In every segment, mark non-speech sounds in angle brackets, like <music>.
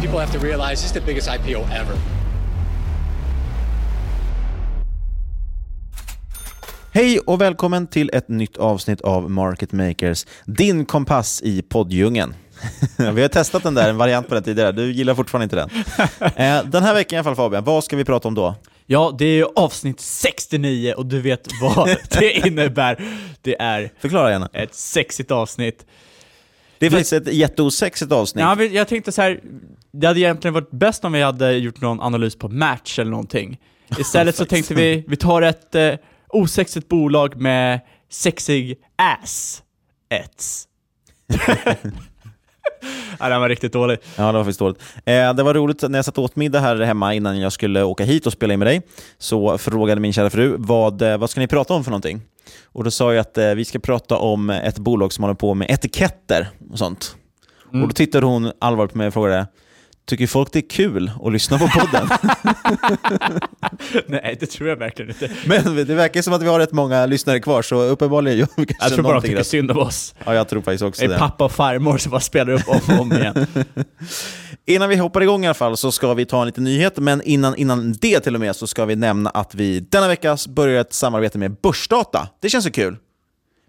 People have to realize this is the biggest IPO ever. Hej och välkommen till ett nytt avsnitt av Market Makers, din kompass i podddjungeln. <laughs> vi har testat den där, en variant på den tidigare. Du gillar fortfarande inte den. <laughs> Eh, den här veckan i alla fall Fabian, vad ska vi prata om då? Ja, det är ju avsnitt 69 och du vet vad <laughs> det innebär. Det är Förklara gärna. ett sexigt avsnitt. Det är faktiskt ett jätteosexigt avsnitt. Ja, jag tänkte så här, det hade egentligen varit bäst om vi hade gjort någon analys på match eller någonting. <laughs> Istället så tänkte vi, vi tar ett eh, osexigt bolag med sexig ass. Ets. <laughs> ja, den var riktigt dålig. Ja, det var faktiskt dåligt. Eh, det var roligt när jag satt åt middag här hemma innan jag skulle åka hit och spela in med dig, så frågade min kära fru, vad, eh, vad ska ni prata om för någonting? Och då sa jag att eh, vi ska prata om ett bolag som håller på med etiketter och sånt. Mm. Och då tittade hon allvarligt på mig och frågade, Tycker folk det är kul att lyssna på podden? <laughs> Nej, det tror jag verkligen inte. Men det verkar som att vi har rätt många lyssnare kvar, så uppenbarligen gör vi kanske Jag tror bara de tycker rätt. synd om oss. Ja, jag tror faktiskt också det. Är pappa och farmor som bara spelar upp om och om igen. <laughs> innan vi hoppar igång i alla fall så ska vi ta en liten nyhet, men innan, innan det till och med så ska vi nämna att vi denna vecka börjar ett samarbete med Börsdata. Det känns så kul.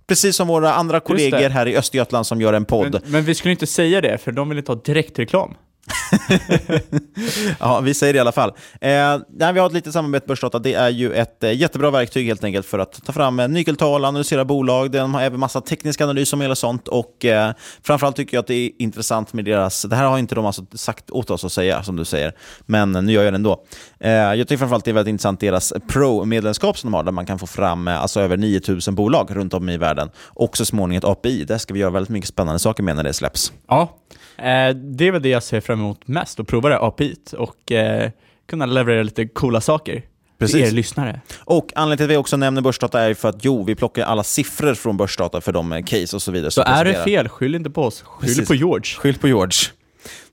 Precis som våra andra kollegor här i Östergötland som gör en podd. Men, men vi skulle inte säga det, för de vill inte ha direktreklam. <laughs> ja, vi säger det i alla fall. Eh, vi har ett litet samarbete med Börsdata. Det är ju ett eh, jättebra verktyg helt enkelt för att ta fram eh, nyckeltal, analysera bolag. De har även massa teknisk analys om hela sånt. Och eh, framförallt tycker jag att det är intressant med deras... Det här har inte de alltså sagt åt oss att säga, som du säger. Men nu gör jag det ändå. Eh, jag tycker framförallt det är väldigt intressant deras Pro-medlemskap som de har, där man kan få fram eh, alltså, över 9000 bolag runt om i världen. Och så småningom ett API. Där ska vi göra väldigt mycket spännande saker med när det släpps. Ja, Eh, det är väl det jag ser fram emot mest, att prova det API och eh, kunna leverera lite coola saker. Precis. Till er lyssnare. Och anledningen till att vi också nämner börsdata är för att jo, vi plockar alla siffror från börsdata för de eh, case och så vidare. Så är det fel, skyll inte på oss. Skyll Precis. på George. Skyll på George.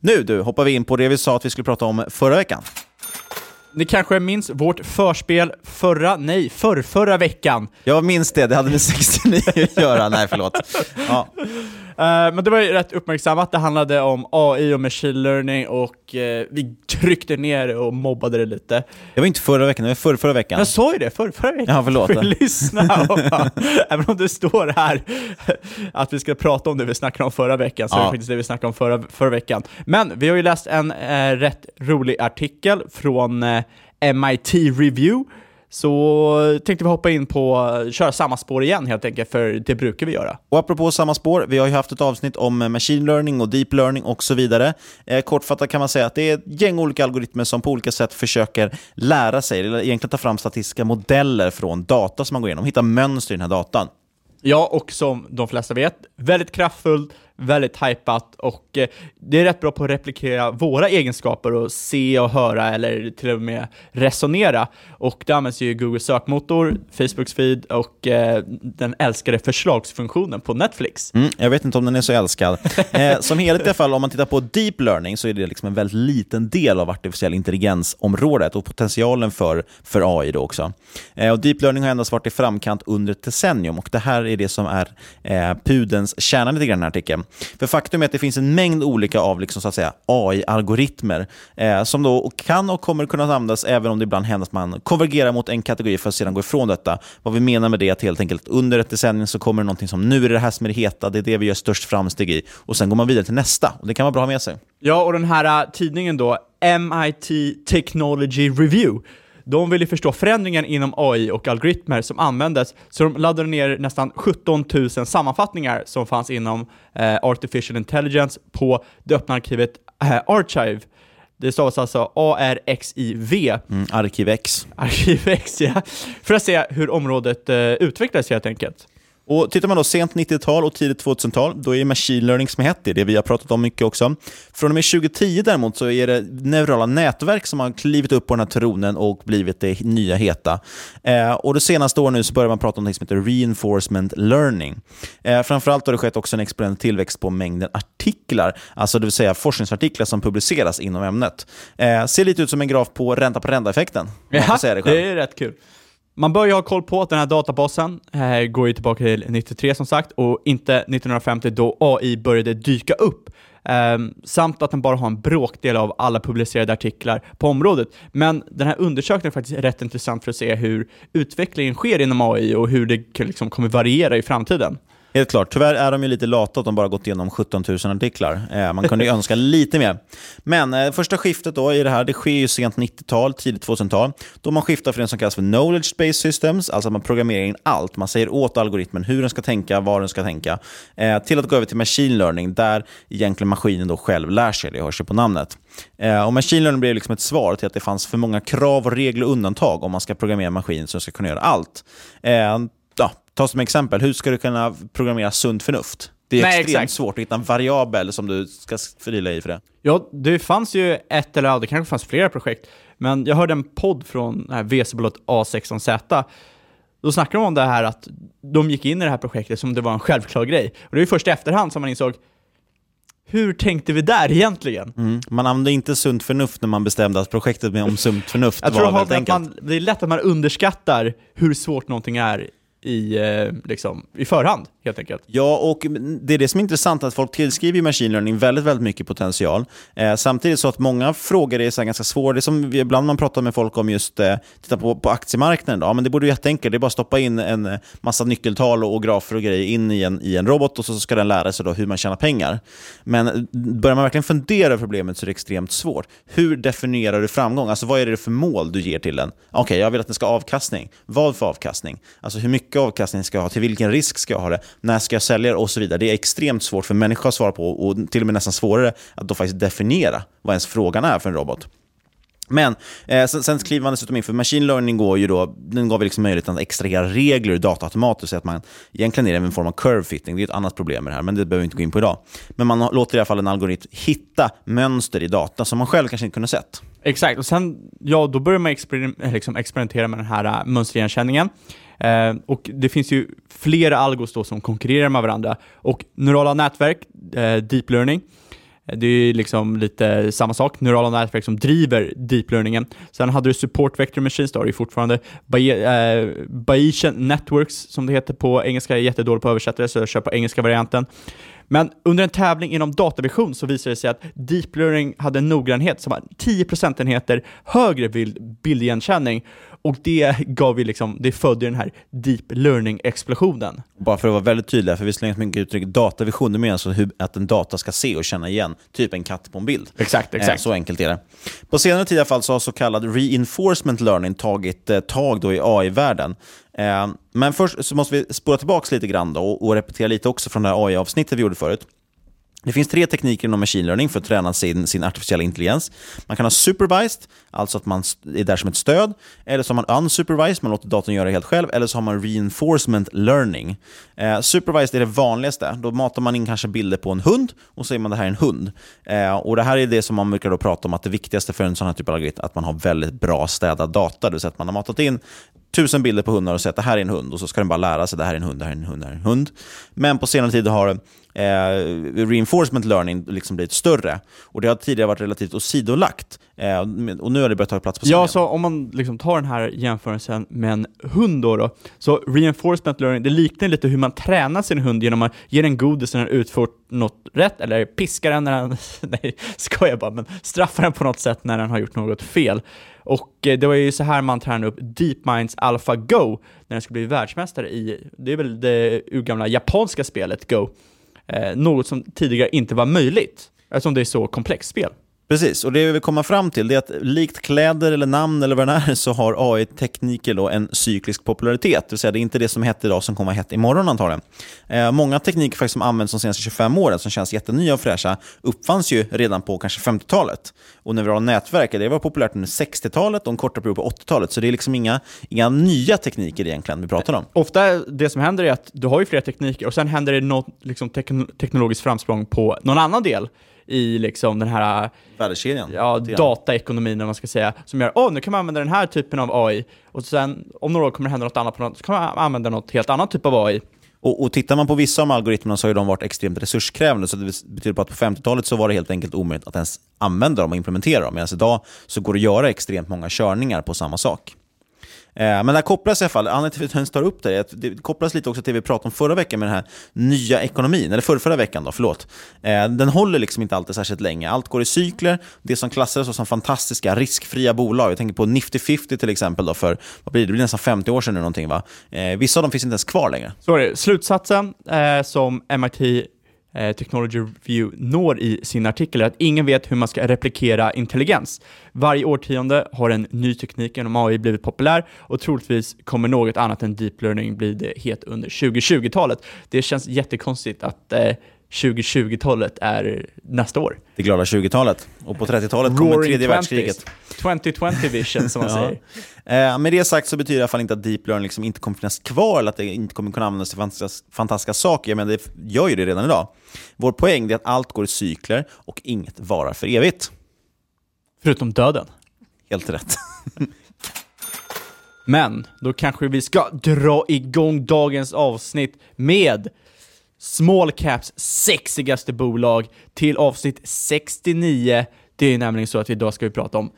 Nu du, hoppar vi in på det vi sa att vi skulle prata om förra veckan. Ni kanske minns vårt förspel förra, nej, förr, förra veckan. Jag minns det, det hade med 69 att göra. Nej, förlåt. Ja. <laughs> men det var ju rätt uppmärksammat, det handlade om AI och machine learning och eh, vi tryckte ner det och mobbade det lite. Det var inte förra veckan, det var förra, förra veckan. Jag sa ju det, förra, förra veckan. Ja, förlåt. Du lyssna? <laughs> Även om det står här att vi ska prata om det vi snackade om förra veckan, så är Ja. det faktiskt det vi snackade om förra, förra veckan. Men vi har ju läst en eh, rätt rolig artikel från eh, MIT Review, så tänkte vi hoppa in på, köra samma spår igen helt enkelt, för det brukar vi göra. Och apropå samma spår, vi har ju haft ett avsnitt om machine learning och deep learning och så vidare. Eh, kortfattat kan man säga att det är ett gäng olika algoritmer som på olika sätt försöker lära sig, eller egentligen ta fram statistiska modeller från data som man går igenom, hitta mönster i den här datan. Ja, och som de flesta vet, väldigt kraftfullt, väldigt hypat och eh, det är rätt bra på att replikera våra egenskaper och se och höra eller till och med resonera. Och det används ju Google sökmotor, Facebooks feed och eh, den älskade förslagsfunktionen på Netflix. Mm, jag vet inte om den är så älskad. <laughs> Eh, som helhet i alla fall, om man tittar på deep learning så är det liksom en väldigt liten del av artificiell intelligensområdet och potentialen för, för AI då också. Eh, och deep learning har endast varit i framkant under ett decennium och det här är det som är eh, pudens kärna lite grann i den för faktum är att det finns en mängd olika av liksom, så att säga, AI-algoritmer eh, som då kan och kommer kunna användas även om det ibland händer att man konvergerar mot en kategori för att sedan gå ifrån detta. Vad vi menar med det är att helt enkelt under ett decennium så kommer det någonting som nu är det här som är det heta, det är det vi gör störst framsteg i och sen går man vidare till nästa och det kan vara bra att ha med sig. Ja, och den här eh, tidningen då, MIT Technology Review, de vill ju förstå förändringen inom AI och algoritmer som användes, så de laddade ner nästan 17 000 sammanfattningar som fanns inom eh, Artificial Intelligence på det öppna arkivet eh, Archive. Det stavas alltså A-R-X-I-V, Mm, Arkivex. Arkivex ja, för att se hur området eh, utvecklades helt enkelt. Och Tittar man då sent 90-tal och tidigt 2000-tal, då är machine learning som är hett, det är det vi har pratat om mycket också. Från och med 2010 däremot så är det neurala nätverk som har klivit upp på den här tronen och blivit det nya heta. Eh, och det senaste året nu så börjar man prata om det som heter reinforcement learning. Eh, framförallt har det skett också en exponentiell tillväxt på mängden artiklar, alltså det vill säga forskningsartiklar som publiceras inom ämnet. Eh, ser lite ut som en graf på ränta på ränta-effekten. Ja, det det är rätt kul. Man bör ju ha koll på att den här databasen eh, går ju tillbaka till 93 som sagt, och inte 1950 då AI började dyka upp. Ehm, samt att den bara har en bråkdel av alla publicerade artiklar på området. Men den här undersökningen är faktiskt rätt intressant för att se hur utvecklingen sker inom AI och hur det liksom kommer variera i framtiden. Helt klart. Tyvärr är de ju lite lata att de bara gått igenom 17 000 artiklar. Eh, man kunde ju <laughs> önska lite mer. Men eh, första skiftet då i det här, det sker ju sent 90-tal, tidigt 2000-tal, då man skiftar från det som kallas för knowledge-based systems, alltså att man programmerar in allt. Man säger åt algoritmen hur den ska tänka, vad den ska tänka, eh, till att gå över till machine learning, där egentligen maskinen då själv lär sig, det hörs ju på namnet. Eh, och machine learning blev liksom ett svar till att det fanns för många krav och regler och undantag om man ska programmera en maskin som ska kunna göra allt. Ja, ta som exempel, hur ska du kunna programmera sunt förnuft? Det är Nej, extremt exakt. svårt att hitta en variabel som du ska förila i för det. Ja, det fanns ju ett eller det kanske fanns flera projekt, men jag hörde en podd från VC-bolaget A16Z. Då snackade de om det här att de gick in i det här projektet som det var en självklar grej. Och det är ju först i efterhand som man insåg, hur tänkte vi där egentligen? Mm. Man använde inte sunt förnuft när man bestämde att projektet med om sunt förnuft Jag tror var att väldigt enkelt. man, det är lätt att man underskattar hur svårt någonting är i, eh, liksom, i förhand, helt enkelt. Ja, och det är det som är intressant, att folk tillskriver ju machine learning väldigt, väldigt mycket potential. Eh, samtidigt så att många frågor är så här ganska svåra. Det är som vi, ibland man pratar med folk om just, eh, titta på, på aktiemarknaden, då. ja, men det borde ju jätteenkelt. Det är bara att stoppa in en eh, massa nyckeltal och, och grafer och grejer in i en, i en robot och så ska den lära sig då hur man tjänar pengar. Men eh, börjar man verkligen fundera över problemet så är det extremt svårt. Hur definierar du framgång? Alltså vad är det för mål du ger till den? Okej, jag vill att den ska ha avkastning. Vad för avkastning? Alltså hur mycket avkastning ska jag ha? Till vilken risk ska jag ha det? När ska jag sälja det? Och så vidare. Det är extremt svårt för människor att svara på och till och med nästan svårare att då faktiskt definiera vad ens frågan är för en robot. Men eh, sen, sen kliver man dessutom in, för machine learning går ju då, den gav liksom möjligheten att extrahera regler ur data automatiskt, så att man egentligen är det en form av curve fitting, det är ett annat problem med det här, men det behöver vi inte gå in på idag. Men man låter i alla fall en algoritm hitta mönster i data som man själv kanske inte kunde sett. Exakt, och sen, ja, då börjar man exper- eh, liksom experimentera med den här eh, äh, mönsterigenkänningen. Eh, och det finns ju flera algos då som konkurrerar med varandra. Och neurala nätverk, eh, deep learning, eh, det är ju liksom lite samma sak, neurala nätverk som driver deep learningen. Sen hade du support vector machines, då har du fortfarande eh, Bayesian networks, som det heter på engelska, jag är jättedålig på översättare så jag kör på engelska varianten. Men under en tävling inom datavision så visade det sig att Deep Learning hade en noggrannhet som var 10 procentenheter högre bild, bildigenkänning och det gav ju liksom, det födde den här Deep Learning-explosionen. Bara för att vara väldigt tydlig, för vi slänger mycket uttryck datavision, det menar alltså hur, att en data ska se och känna igen typ en katt på en bild. Exakt, exakt. Eh, så enkelt är det. På senare tid i alla fall så har så kallad reinforcement learning tagit eh, tag då i AI-världen. Eh, men först så måste vi spåra tillbaka lite grann då och, och repetera lite också från det här AI-avsnittet vi gjorde förut. Det finns tre tekniker inom machine learning för att träna sin, sin artificiella intelligens. Man kan ha supervised, alltså att man är där som ett stöd. Eller så har man unsupervised, man låter datorn göra det helt själv. Eller så har man reinforcement learning. Eh, supervised är det vanligaste. Då matar man in kanske bilder på en hund och säger man det här är en hund. Eh, och Det här är det som man brukar då prata om att det viktigaste för en sån här typ av algoritm är att man har väldigt bra städad data. Det vill säga att man har matat in tusen bilder på hundar och säga att det här är en hund och så ska den bara lära sig att det här är en hund, det här är en hund, det här är en hund. Men på senare tid har eh, reinforcement learning liksom blivit större och det har tidigare varit relativt åsidolagt eh, och nu har det börjat ta plats på Ja, så om man liksom tar den här jämförelsen med en hund då, då så reinforcement learning, det liknar lite hur man tränar sin hund genom att ge den godis när den utfört något rätt, eller piska den när den, <laughs> nej, skojar bara, men straffa den på något sätt när den har gjort något fel. Och eh, det var ju så här man tränade upp DeepMinds AlphaGo när den skulle bli världsmästare i, det är väl det urgamla japanska spelet Go. Eh, något som tidigare inte var möjligt, eftersom det är så komplext spel. Precis, och det vi vill komma fram till är att likt kläder eller namn eller vad det är så har AI-tekniker då en cyklisk popularitet. Det vill säga det är inte det som hette idag som kommer att hett imorgon antagligen. Eh, många tekniker faktiskt som används de senaste 25 åren som känns jättenya och fräscha uppfanns ju redan på kanske 50-talet. Och när vi har nätverk, det var populärt under 60-talet och en kortare period på 80-talet. Så det är liksom inga, inga nya tekniker egentligen vi pratar om. Ofta det som händer är att du har ju flera tekniker och sen händer det något liksom, teknologiskt framsprång på någon annan del i liksom den här värdekedjan. Ja, dataekonomin om man ska säga, som gör åh, oh, nu kan man använda den här typen av AI och sen om några år kommer det hända något annat på något, så kan man använda något helt annat typ av AI. Och, och tittar man på vissa av algoritmerna så har de varit extremt resurskrävande. Så det betyder på att på 50-talet så var det helt enkelt omöjligt att ens använda dem och implementera dem. Medan idag så går det att göra extremt många körningar på samma sak. Eh, men det här kopplas i alla fall, anledningen till att jag tar upp det, det kopplas lite också till det vi pratade om förra veckan med den här nya ekonomin, eller förra, förra veckan då, förlåt. Eh, den håller liksom inte alltid särskilt länge, allt går i cykler. Det som klassades som fantastiska riskfria bolag, jag tänker på Nifty 50 till exempel, då, för vad blir det? det blir nästan 50 år sedan nu någonting va? Eh, vissa av dem finns inte ens kvar längre. Så är det. Slutsatsen eh, som MIT eh, Technology Review når i sin artikel är att ingen vet hur man ska replikera intelligens. Varje årtionde har en ny teknik inom AI blivit populär och troligtvis kommer något annat än deep learning bli det het under 2020-talet. Det känns jättekonstigt att eh, 2020-talet är nästa år. Det glada 20-talet. Och på 30-talet kommer tredje världskriget. 2020 vision som man <laughs> ja. säger. Eh, med det sagt så betyder det i alla fall inte att deep learning liksom inte kommer finnas kvar eller att det inte kommer kunna användas till fantastiska, fantastiska saker. Men det gör ju det redan idag. Vår poäng är att allt går i cykler och inget varar för evigt. Förutom döden. Helt rätt. <laughs> Men då kanske vi ska dra igång dagens avsnitt med Small Caps sexigaste bolag till avsnitt 69. Det är nämligen så att idag ska vi prata om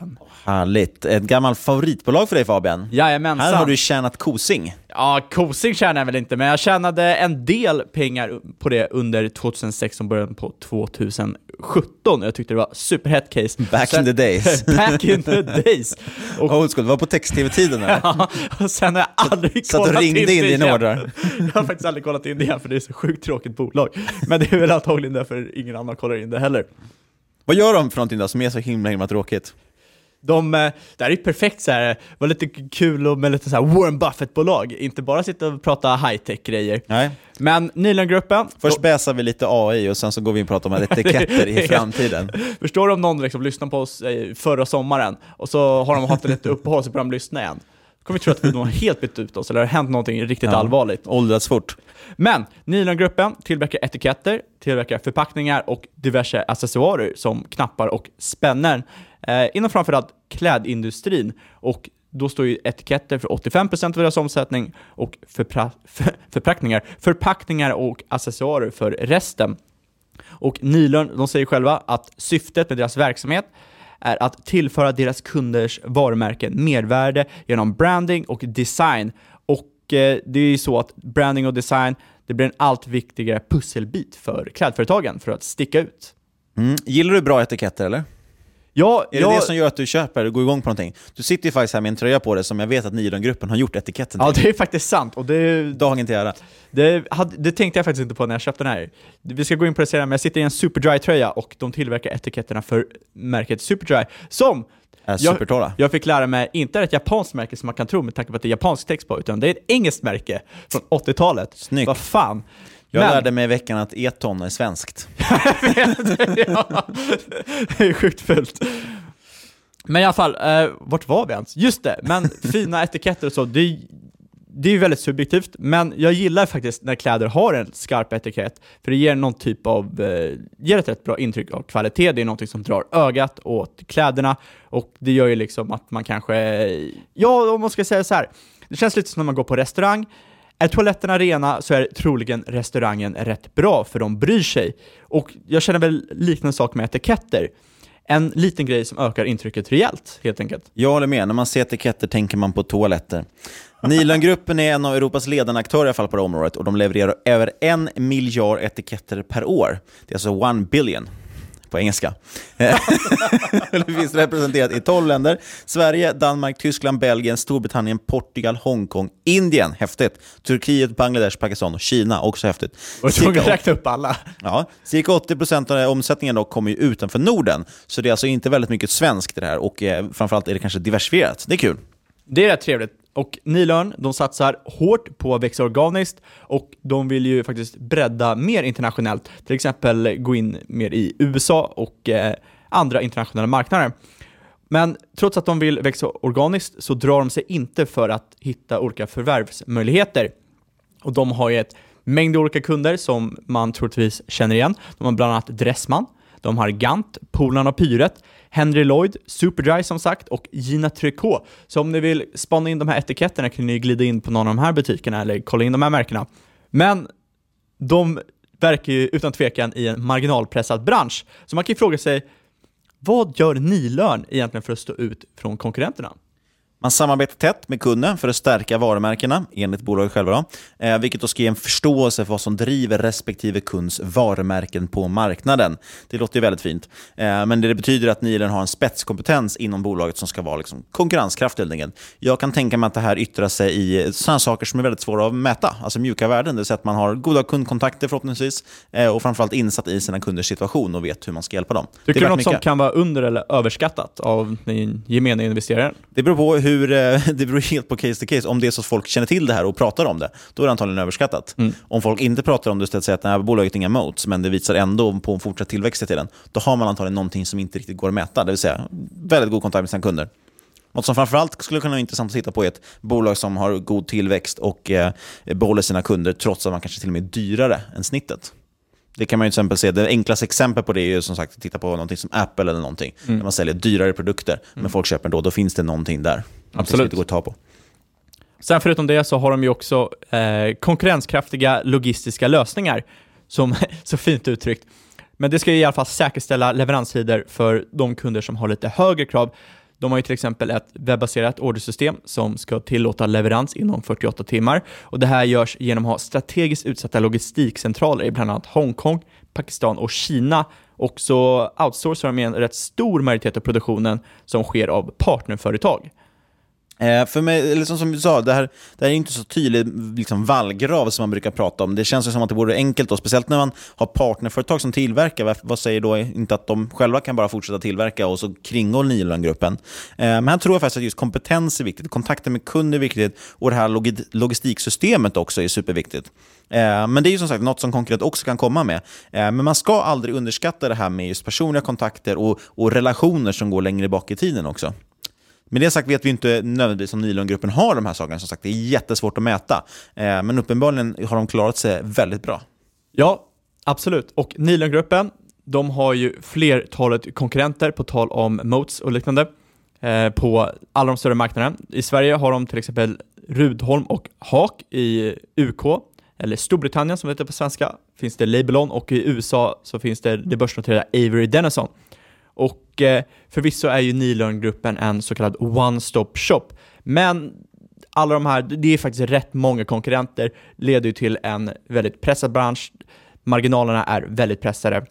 Nylörngruppen. Härligt. Ett gammalt favoritbolag för dig Fabian. Jajamensan. Här har du tjänat kosing. Ja, kosing tjänar jag väl inte, men jag tjänade en del pengar på det under 2006 och början på 2017. Jag tyckte det var superhett case. Back sen, in the days. <laughs> back in the days. Och, <laughs> Old school, det var på text-tv-tiden <laughs> Ja, och sen har jag aldrig kollat in det igen. Så ringde in dina ordrar. jag har faktiskt aldrig kollat in det igen, för det är så sjukt tråkigt bolag. Men det är väl antagligen därför ingen annan kollar in det heller. Vad gör de för någonting då som är så himla himla tråkigt? De, eh, det här är perfekt så här, var lite kul med lite så här Warren Buffett-bolag, inte bara sitta och prata high-tech-grejer. Nej. Men Nylundgruppen... Först bäsar vi lite AI och sen så går vi in och pratar om etiketter i <laughs> framtiden. Förstår du om någon liksom lyssnar på oss eh, förra sommaren och så har de haft lite uppehåll så börjar de lyssna igen? Då kommer vi tro att vi har helt bytt ut oss eller har hänt någonting riktigt ja. allvarligt. Åldrats fort. Men Nylongruppen tillverkar etiketter, tillverkar förpackningar och diverse accessoarer som knappar och spännen eh, inom framförallt klädindustrin. Och då står ju etiketter för 85% av deras omsättning och förpra- för, förpackningar, förpackningar och accessoarer för resten. Och Nylon, de säger själva att syftet med deras verksamhet är att tillföra deras kunders varumärken mervärde genom branding och design. Och eh, det är ju så att branding och design, det blir en allt viktigare pusselbit för klädföretagen för att sticka ut. Mm. Gillar du bra etiketter eller? Ja, Är jag, det det som gör att du köper och går igång på någonting? Du sitter ju faktiskt här med en tröja på dig som jag vet att Nilon-gruppen har gjort etiketten ja, till. det är faktiskt sant. Och det, Dagen till ära. det, hade, det tänkte jag faktiskt inte på när jag köpte den här. Vi ska gå in på det senare, men jag sitter i en Superdry-tröja och de tillverkar etiketterna för märket Superdry, som Är supertorra. Jag fick lära mig, inte ett japanskt märke som man kan tro med tanke på att det är japansk text på, utan det är ett engelskt märke från 80-talet. Snyggt. Vad fan. Jag Men- lärde mig i veckan att Eton är svenskt. <laughs> ja, det är sjukt fult. Men i alla fall, eh, vart var vi ens? Just det, men fina etiketter och så, det, det är ju väldigt subjektivt, men jag gillar faktiskt när kläder har en skarp etikett, för det ger någon typ av, eh, ger ett rätt bra intryck av kvalitet, det är någonting som drar ögat åt kläderna, och det gör ju liksom att man kanske, ja om man ska säga så här, det känns lite som när man går på restaurang, är toaletterna rena så är troligen restaurangen rätt bra, för de bryr sig. Och jag känner väl liknande sak med etiketter. En liten grej som ökar intrycket rejält, helt enkelt. Jag håller med. När man ser etiketter tänker man på toaletter. Nilongruppen är en av Europas ledande aktörer i alla fall på det området och de levererar över en miljard etiketter per år. Det är alltså one billion på engelska. <laughs> det finns representerat i 12 länder. Sverige, Danmark, Tyskland, Belgien, Storbritannien, Portugal, Hongkong, Indien, häftigt. Turkiet, Bangladesh, Pakistan och Kina, också häftigt. Och jag Cirka räkna upp alla. Ja, cirka 80% av omsättningen dock kommer ju utanför Norden. Så det är alltså inte väldigt mycket svenskt i det här och eh, framförallt är det kanske diversifierat. Det är kul. Det är rätt trevligt. Och Nilörn, de satsar hårt på att växa organiskt och de vill ju faktiskt bredda mer internationellt. Till exempel gå in mer i USA och eh, andra internationella marknader. Men trots att de vill växa organiskt så drar de sig inte för att hitta olika förvärvsmöjligheter. Och de har ju ett mängd olika kunder som man troligtvis känner igen. De har bland annat Dressman, de har Gant, Polarn och Pyret, Henry Lloyd, Superdry som sagt och Gina Tricot. Så om ni vill spana in de här etiketterna kan ni glida in på någon av de här butikerna eller kolla in de här märkena. Men de verkar ju utan tvekan i en marginalpressad bransch. Så man kan ju fråga sig, vad gör Nilörn egentligen för att stå ut från konkurrenterna? Man samarbetar tätt med kunden för att stärka varumärkena, enligt bolaget själva. Då, eh, vilket då ska ge en förståelse för vad som driver respektive kunds varumärken på marknaden. Det låter ju väldigt fint. Eh, men det betyder att Nilen har en spetskompetens inom bolaget som ska vara liksom konkurrenskraftig. Jag kan tänka mig att det här yttrar sig i sådana saker som är väldigt svåra att mäta, alltså mjuka värden. Det vill säga att man har goda kundkontakter förhoppningsvis eh, och framförallt insatt i sina kunders situation och vet hur man ska hjälpa dem. Tycker det du något som mycket. kan vara under eller överskattat av den gemene investeraren? Det beror på hur, eh, <laughs> det beror helt på case to case. Om det är så att folk känner till det här och pratar om det, då är det antagligen överskattat. Om folk inte pratar om det och säger att här bolaget har inga moats, men det visar ändå på en fortsatt tillväxt i tiden, då har man antagligen någonting som inte riktigt går att mäta, det vill säga väldigt god kontakt med sina kunder. Något som framförallt skulle kunna vara intressant att titta på är ett bolag som har god tillväxt och eh, behåller sina kunder trots att man kanske till och med är dyrare än snittet. Det kan man ju till exempel se. Det enklaste exempel på det är ju som sagt att titta på någonting som Apple eller någonting. Där man säljer dyrare produkter, men folk köper ändå. Då finns det någonting där. Absolut. inte går att ta på. Sen förutom det så har de ju också eh, konkurrenskraftiga logistiska lösningar, som <laughs> så fint uttryckt. Men det ska ju i alla fall säkerställa leveranstider för de kunder som har lite högre krav. De har ju till exempel ett webbaserat ordersystem som ska tillåta leverans inom 48 timmar och det här görs genom att ha strategiskt utsatta logistikcentraler i bland annat Hongkong, Pakistan och Kina och så outsourcar de en rätt stor majoritet av produktionen som sker av partnerföretag. Eh, för mig, liksom som, du sa, det här, det här är inte så tydlig liksom, vallgrav som man brukar prata om. Det känns ju som att det vore enkelt, då, speciellt när man har partnerföretag som tillverkar. Vad, vad säger då inte att de själva kan bara fortsätta tillverka och så kringgå Nilon-gruppen? Eh, men här tror jag faktiskt att just kompetens är viktigt, kontakten med kunder är viktigt och det här log logistiksystemet också är superviktigt. Eh, men det är ju som sagt något som konkret också kan komma med. Eh, men man ska aldrig underskatta det här med just personliga kontakter och, och relationer som går längre bak i tiden också. Med det sagt vet vi inte nödvändigtvis om Nilongruppen har de här sakerna. Som sagt, det är jättesvårt att mäta. Eh, men uppenbarligen har de klarat sig väldigt bra. Ja, absolut. Och Nilongruppen, de har ju flertalet konkurrenter på tal om moats och liknande eh, på alla de större marknaderna. I Sverige har de till exempel Rudholm och Haak i UK, eller Storbritannien som det heter på svenska, finns det Labelon och i USA så finns det det börsnoterade Avery Dennison. Och eh, förvisso är ju Nilörngruppen en så kallad one-stop shop, men alla de här, det är faktiskt rätt många konkurrenter, leder ju till en väldigt pressad bransch. Marginalerna är väldigt pressade.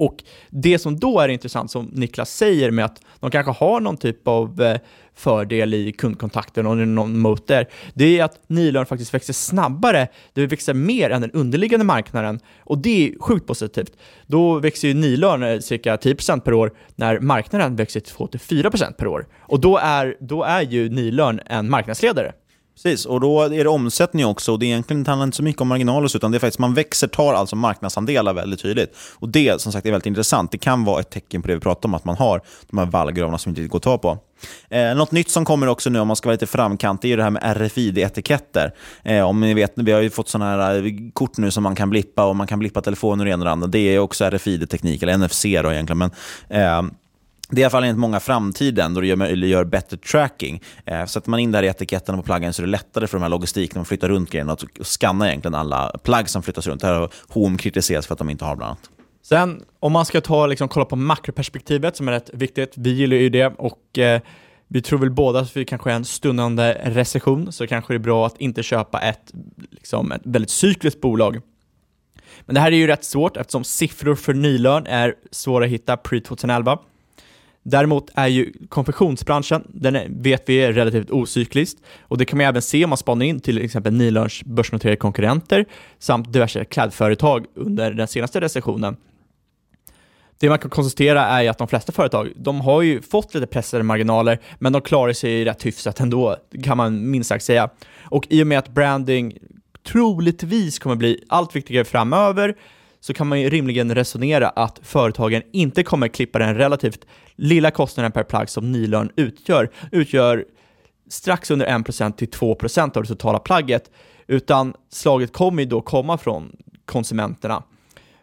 Och det som då är intressant, som Niklas säger med att de kanske har någon typ av eh, fördel i kundkontakten och någon mot det är att Nilörn faktiskt växer snabbare, det växer mer än den underliggande marknaden och det är sjukt positivt. Då växer ju Nilörn eh, cirka 10% per år när marknaden växer 2-4% per år. Och då är, då är ju Nilörn en marknadsledare. Precis, och då är det omsättning också. Och det egentligen handlar inte så mycket om marginaler, utan det är faktiskt man växer, tar alltså marknadsandelar väldigt tydligt. Och det som sagt är väldigt intressant. Det kan vara ett tecken på det vi pratar om, att man har de här vallgravarna som inte går att ta på. Eh, något nytt som kommer också nu, om man ska vara lite framkant, det är det här med RFID-etiketter. Eh, om ni vet, vi har ju fått sådana här eh, kort nu som man kan blippa och man kan blippa telefoner och det ena och det andra. Det är också RFID-teknik, eller NFC då egentligen. Men, eh, det är i alla fall enligt många framtiden då det möjliggör bättre tracking. Eh, sätter man in det här i etiketterna på pluggen så är det lättare för de här logistiken att flytta runt grejerna och skanna egentligen alla plagg som flyttas runt. Det här har H&M kritiserats för att de inte har bland annat. Sen om man ska ta, liksom, kolla på makroperspektivet som är rätt viktigt, vi gillar ju det och eh, vi tror väl båda att vi kanske är en stundande recession, så kanske det är bra att inte köpa ett, liksom, ett väldigt cykliskt bolag. Men det här är ju rätt svårt eftersom siffror för nylön är svåra att hitta pre-2011. Däremot är ju konfektionsbranschen, den är, vet vi är relativt ocyklisk och det kan man även se om man spanar in till exempel Nilörns börsnoterade konkurrenter samt diverse klädföretag under den senaste recessionen. Det man kan konstatera är att de flesta företag, de har ju fått lite pressade marginaler, men de klarar sig rätt hyfsat ändå, kan man minst sagt säga. Och i och med att branding troligtvis kommer bli allt viktigare framöver, så kan man ju rimligen resonera att företagen inte kommer klippa den relativt lilla kostnaden per plagg som nylön utgör, utgör strax under 1% till 2% av det totala plagget, utan slaget kommer ju då komma från konsumenterna.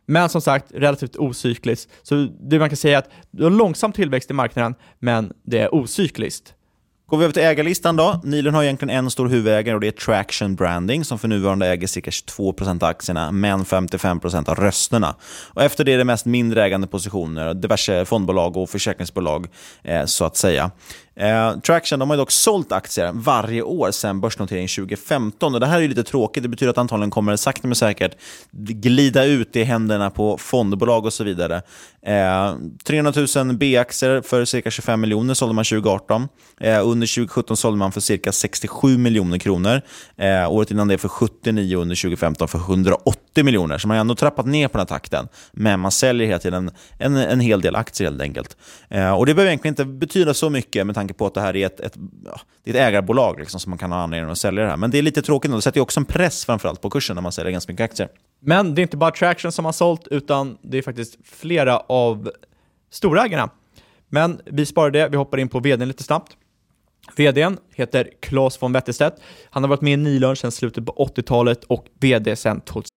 Men som sagt, relativt ocykliskt. Så det man kan säga är att du har långsam tillväxt i marknaden, men det är ocykliskt. Går vi över till ägarlistan då. Nilen har egentligen en stor huvudägare och det är Traction Branding som för nuvarande äger cirka 22% av aktierna men 55% av rösterna. Och efter det är det mest mindre ägande positioner, diverse fondbolag och försäkringsbolag eh, så att säga. Eh, Traction de har dock sålt aktier varje år sedan börsnoteringen 2015. Och det här är lite tråkigt. Det betyder att antagligen kommer sakta men säkert glida ut i händerna på fondbolag och så vidare. Eh, 300 000 B-aktier för cirka 25 miljoner sålde man 2018. Eh, under 2017 sålde man för cirka 67 miljoner kronor. Eh, året innan det för 79 och under 2015 för 180 miljoner. Så man har ändå trappat ner på den här takten. Men man säljer hela tiden en, en hel del aktier helt enkelt. Eh, och Det behöver egentligen inte betyda så mycket med tanke tanke på att det här är ett, ett, det är ett ägarbolag liksom, som man kan ha anledning att sälja det här. Men det är lite tråkigt, och det sätter ju också en press framförallt på kursen när man säljer ganska mycket aktier. Men det är inte bara Traction som har sålt, utan det är faktiskt flera av storägarna. Men vi sparar det, vi hoppar in på vdn lite snabbt. VDn heter Claes von Wetterstedt. Han har varit med i Nilörn sedan slutet på 80-talet och VD sedan 2000.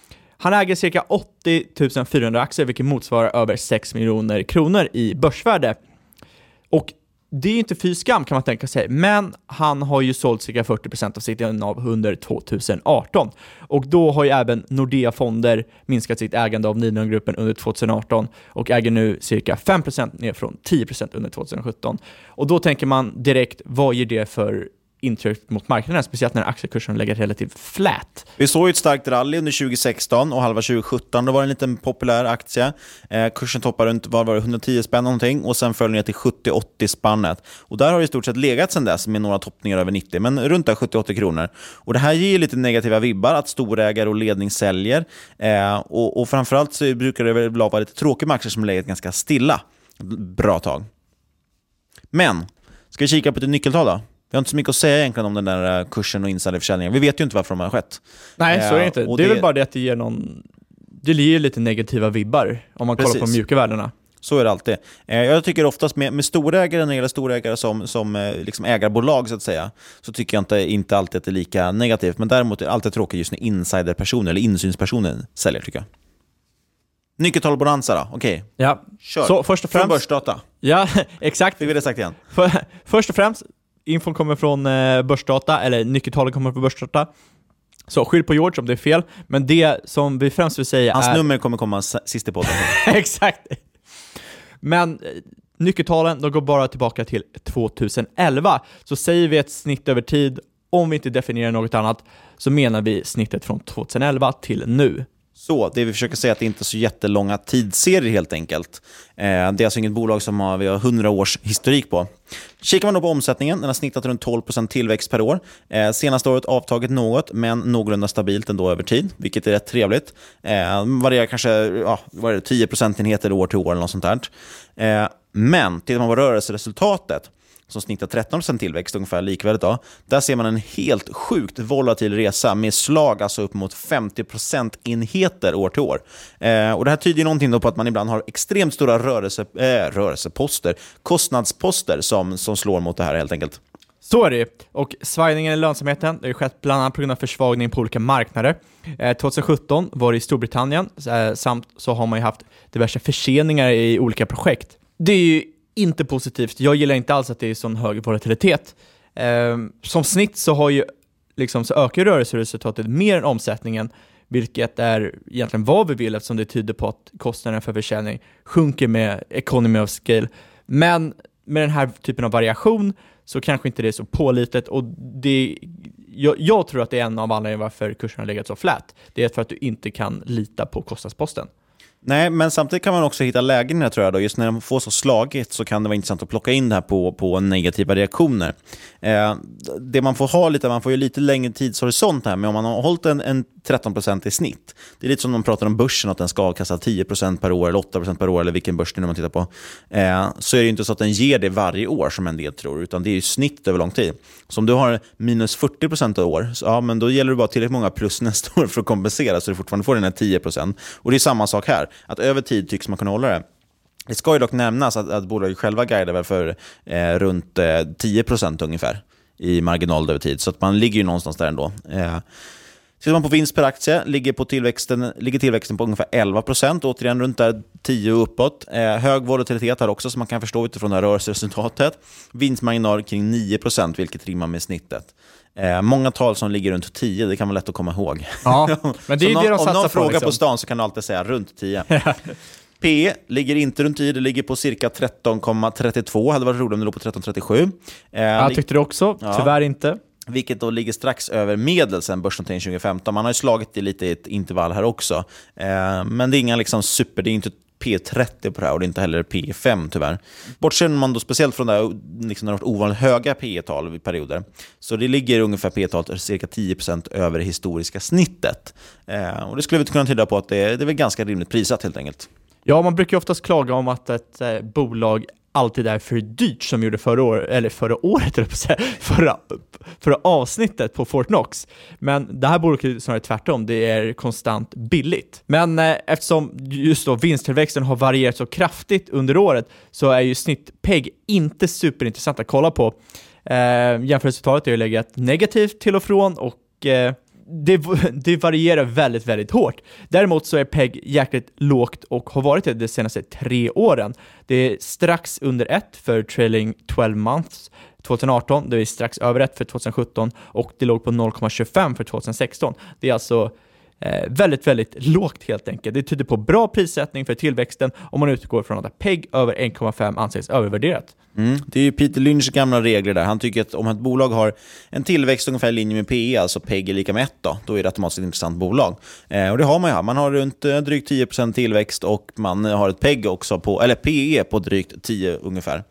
Han äger cirka 80 400 aktier, vilket motsvarar över 6 miljoner kronor i börsvärde. Och det är ju inte fy skam kan man tänka sig, men han har ju sålt cirka 40% av sitt innehav under 2018. Och då har ju även Nordea Fonder minskat sitt ägande av Nidrongruppen under 2018 och äger nu cirka 5% ner från 10% under 2017. Och då tänker man direkt, vad ger det för intryck mot marknaden, speciellt när aktiekursen lägger relativt flat. Vi såg ett starkt rally under 2016 och halva 2017. Då var det en liten populär aktie. Eh, kursen toppade runt var var det, 110 spänn någonting och sen föll ner till 70-80 spannet. Och där har det i stort sett legat sedan dess med några toppningar över 90, men runt 70-80 kronor. Och Det här ger lite negativa vibbar, att storägare och ledning säljer. Eh, och, och framförallt så brukar det väl vara lite tråkigt med aktier som legat ganska stilla bra tag. Men, ska vi kika på ett nyckeltal då? Vi har inte så mycket att säga egentligen om den där eh, kursen och insiderförsäljningen. Vi vet ju inte varför de har skett. Nej, så är det inte. Det är det... väl bara det att det ger någon... Det ger lite negativa vibbar om man Precis. kollar på mjuka värdena. Så är det alltid. Eh, jag tycker oftast med, med storägare, när det gäller storägare som, som eh, liksom ägarbolag, så att säga, så tycker jag inte, inte alltid att det är lika negativt. Men däremot är det alltid tråkigt just när insiderpersoner, eller insynspersoner, säljer, tycker jag. Nyckeltalbonanza då, okej. Okay. Ja. Kör. Så först och främst... Från börsdata. Ja, <laughs> exakt. Fick vi det sagt igen? För, först och främst, infon kommer från eh, börsdata, eller nyckeltalen kommer från börsdata. Så skyll på George om det är fel, men det som vi främst vill säga Hans är... Hans nummer kommer komma sist i podden. <laughs> Exakt! Men eh, nyckeltalen, de går bara tillbaka till 2011. Så säger vi ett snitt över tid, om vi inte definierar något annat, så menar vi snittet från 2011 till nu. Så, det vi försöker säga är att det inte är så jättelånga tidsserier helt enkelt. Eh, det är alltså inget bolag som har, vi har 100 års historik på. Kikar man då på omsättningen, den har snittat runt 12% tillväxt per år. Eh, senaste året avtagit något, men någorlunda stabilt ändå över tid, vilket är rätt trevligt. Eh, varierar kanske ja, vad är det, 10 procentenheter år till år eller något sånt där. Eh, men tittar man på rörelseresultatet, som snittar 13% tillväxt, ungefär likvärdigt. Då. Där ser man en helt sjukt volatil resa med slag alltså upp mot 50% enheter år till år. Eh, och Det här tyder någonting på att man ibland har extremt stora rörelse, eh, rörelseposter, kostnadsposter som, som slår mot det här helt enkelt. Så är det Och svajningen i lönsamheten det har skett bland annat på grund av försvagning på olika marknader. Eh, 2017 var det i Storbritannien, eh, samt så har man ju haft diverse förseningar i olika projekt. Det är ju inte positivt. Jag gillar inte alls att det är sån hög volatilitet. Eh, som snitt så, har ju, liksom, så ökar rörelseresultatet mer än omsättningen, vilket är egentligen vad vi vill eftersom det tyder på att kostnaden för försäljning sjunker med economy of scale. Men med den här typen av variation så kanske inte det är så pålitet och det, jag, jag tror att det är en av anledningarna varför kursen har legat så flat. Det är för att du inte kan lita på kostnadsposten. Nej, men samtidigt kan man också hitta lägen i det här, tror jag. Då. Just när de får så slagigt så kan det vara intressant att plocka in det här på, på negativa reaktioner. Eh, det man får ha lite, man får ju lite längre tidshorisont här, men om man har hållit en, en 13% i snitt, det är lite som de pratar om börsen, att den ska avkasta 10% per år eller 8% per år, eller vilken börs det är man tittar på, eh, så är det inte så att den ger det varje år som en del tror, utan det är ju snitt över lång tid. Så om du har minus 40% i år, så, ja, men då gäller det bara tillräckligt många plus <laughs> nästa år för att kompensera, så du fortfarande får den här 10%. Och det är samma sak här, att över tid tycks man kunna hålla det. Det ska ju dock nämnas att, att bolaget själva guidar väl för eh, runt eh, 10% ungefär i marginal över tid, så att man ligger ju någonstans där ändå. Eh, Tittar man på vinst per aktie ligger, på tillväxten, ligger tillväxten på ungefär 11% återigen runt där 10 och uppåt. Eh, hög volatilitet här också, som man kan förstå utifrån det här rörelseresultatet. Vinstmarginal kring 9% vilket rimmar med snittet. Eh, många tal som ligger runt 10, det kan vara lätt att komma ihåg. Ja, <laughs> men det är ju det de Om någon på, frågar liksom. på stan så kan du alltid säga runt 10. P ligger inte runt 10, det ligger på cirka 13,32. hade varit roligt om det låg på 13,37. Eh, Jag tyckte det också, Ja. tyvärr inte vilket då ligger strax över medel sen börsnoteringen 2015. Man har ju slagit det lite i ett intervall här också. Eh, men det är inga liksom super, det är inte P30 på det här och det är inte heller P5 tyvärr. Bortser man då speciellt från det här, liksom när det har varit ovanligt höga P-tal i perioder, så det ligger ungefär P-tal cirka 10% över det historiska snittet. Eh, och det skulle vi kunna tyda på att det, det är väl ganska rimligt prissatt helt enkelt. Ja, man brukar ju oftast klaga om att ett eh, bolag alltid är för dyrt som vi gjorde förra året, eller förra året, eller på säga, <laughs> förra, förra avsnittet på Fortnox. Men det här bolaget är snarare tvärtom, det är konstant billigt. Men eh, eftersom just då vinsttillväxten har varierat så kraftigt under året så är ju snitt-PEG inte superintressant att kolla på. Eh, jämförelsetalet har ju legat negativt till och från och eh, det, <laughs> det varierar väldigt, väldigt hårt. Däremot så är PEG jäkligt lågt och har varit det de senaste tre åren. Det är strax under 1 för trailing 12 months 2018, det är strax över 1 för 2017 och det låg på 0,25 för 2016. Det är alltså eh, väldigt, väldigt lågt helt enkelt. Det tyder på bra prissättning för tillväxten om man utgår från att PEG över 1,5 anses övervärderat. Mm. Det är ju Peter Lynchs gamla regler där. Han tycker att om ett bolag har en tillväxt ungefär i linje med PE, alltså PEG är lika med 1, då, då är det automatiskt ett intressant bolag. Eh, och det har man ju här. Man har runt eh, drygt 10% tillväxt och man har ett PEG också på, eller PE på drygt 10 ungefär.